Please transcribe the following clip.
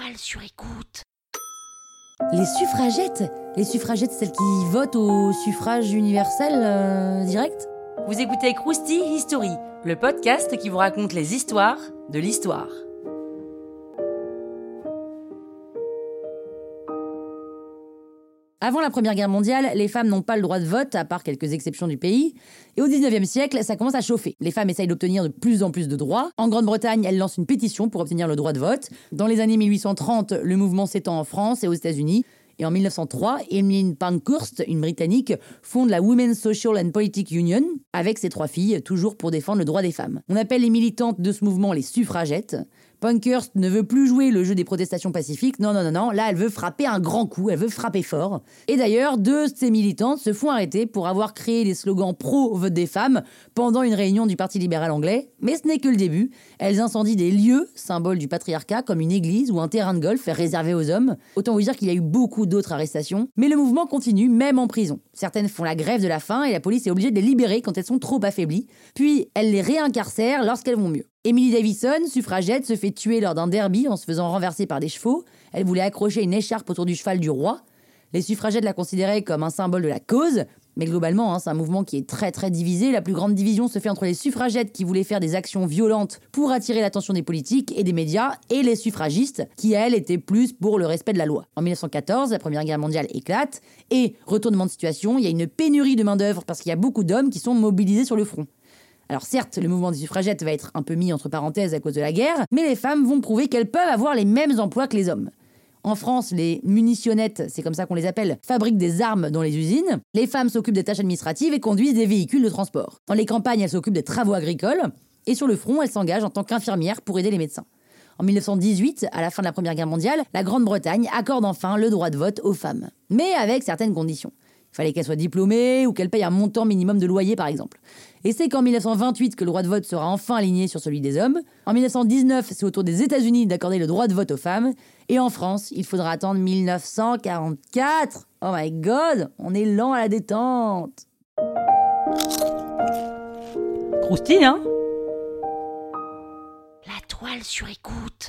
toile sur écoute. Les suffragettes Les suffragettes, celles qui votent au suffrage universel euh, direct? Vous écoutez Krusty History, le podcast qui vous raconte les histoires de l'histoire. Avant la Première Guerre mondiale, les femmes n'ont pas le droit de vote, à part quelques exceptions du pays. Et au 19e siècle, ça commence à chauffer. Les femmes essayent d'obtenir de plus en plus de droits. En Grande-Bretagne, elles lancent une pétition pour obtenir le droit de vote. Dans les années 1830, le mouvement s'étend en France et aux États-Unis. Et en 1903, Emmeline Pankhurst, une Britannique, fonde la Women's Social and Political Union avec ses trois filles, toujours pour défendre le droit des femmes. On appelle les militantes de ce mouvement les suffragettes. Punkhurst ne veut plus jouer le jeu des protestations pacifiques. Non, non, non, non. Là, elle veut frapper un grand coup. Elle veut frapper fort. Et d'ailleurs, deux de ces militantes se font arrêter pour avoir créé les slogans pro-vote des femmes pendant une réunion du Parti libéral anglais. Mais ce n'est que le début. Elles incendient des lieux, symboles du patriarcat, comme une église ou un terrain de golf réservé aux hommes. Autant vous dire qu'il y a eu beaucoup d'autres arrestations. Mais le mouvement continue, même en prison. Certaines font la grève de la faim et la police est obligée de les libérer quand elles sont trop affaiblies. Puis, elle les réincarcèrent lorsqu'elles vont mieux. Emily Davison, suffragette, se fait tuer lors d'un derby en se faisant renverser par des chevaux. Elle voulait accrocher une écharpe autour du cheval du roi. Les suffragettes la considéraient comme un symbole de la cause, mais globalement, hein, c'est un mouvement qui est très très divisé. La plus grande division se fait entre les suffragettes qui voulaient faire des actions violentes pour attirer l'attention des politiques et des médias, et les suffragistes qui, elles, étaient plus pour le respect de la loi. En 1914, la Première Guerre mondiale éclate, et retournement de situation, il y a une pénurie de main-d'œuvre parce qu'il y a beaucoup d'hommes qui sont mobilisés sur le front. Alors certes, le mouvement des suffragettes va être un peu mis entre parenthèses à cause de la guerre, mais les femmes vont prouver qu'elles peuvent avoir les mêmes emplois que les hommes. En France, les munitionnettes, c'est comme ça qu'on les appelle, fabriquent des armes dans les usines. Les femmes s'occupent des tâches administratives et conduisent des véhicules de transport. Dans les campagnes, elles s'occupent des travaux agricoles. Et sur le front, elles s'engagent en tant qu'infirmières pour aider les médecins. En 1918, à la fin de la Première Guerre mondiale, la Grande-Bretagne accorde enfin le droit de vote aux femmes. Mais avec certaines conditions. Il fallait qu'elles soient diplômées ou qu'elles payent un montant minimum de loyer, par exemple. Et c'est qu'en 1928 que le droit de vote sera enfin aligné sur celui des hommes. En 1919, c'est au tour des États-Unis d'accorder le droit de vote aux femmes. Et en France, il faudra attendre 1944. Oh my god, on est lent à la détente. Croustille, hein? La toile sur écoute.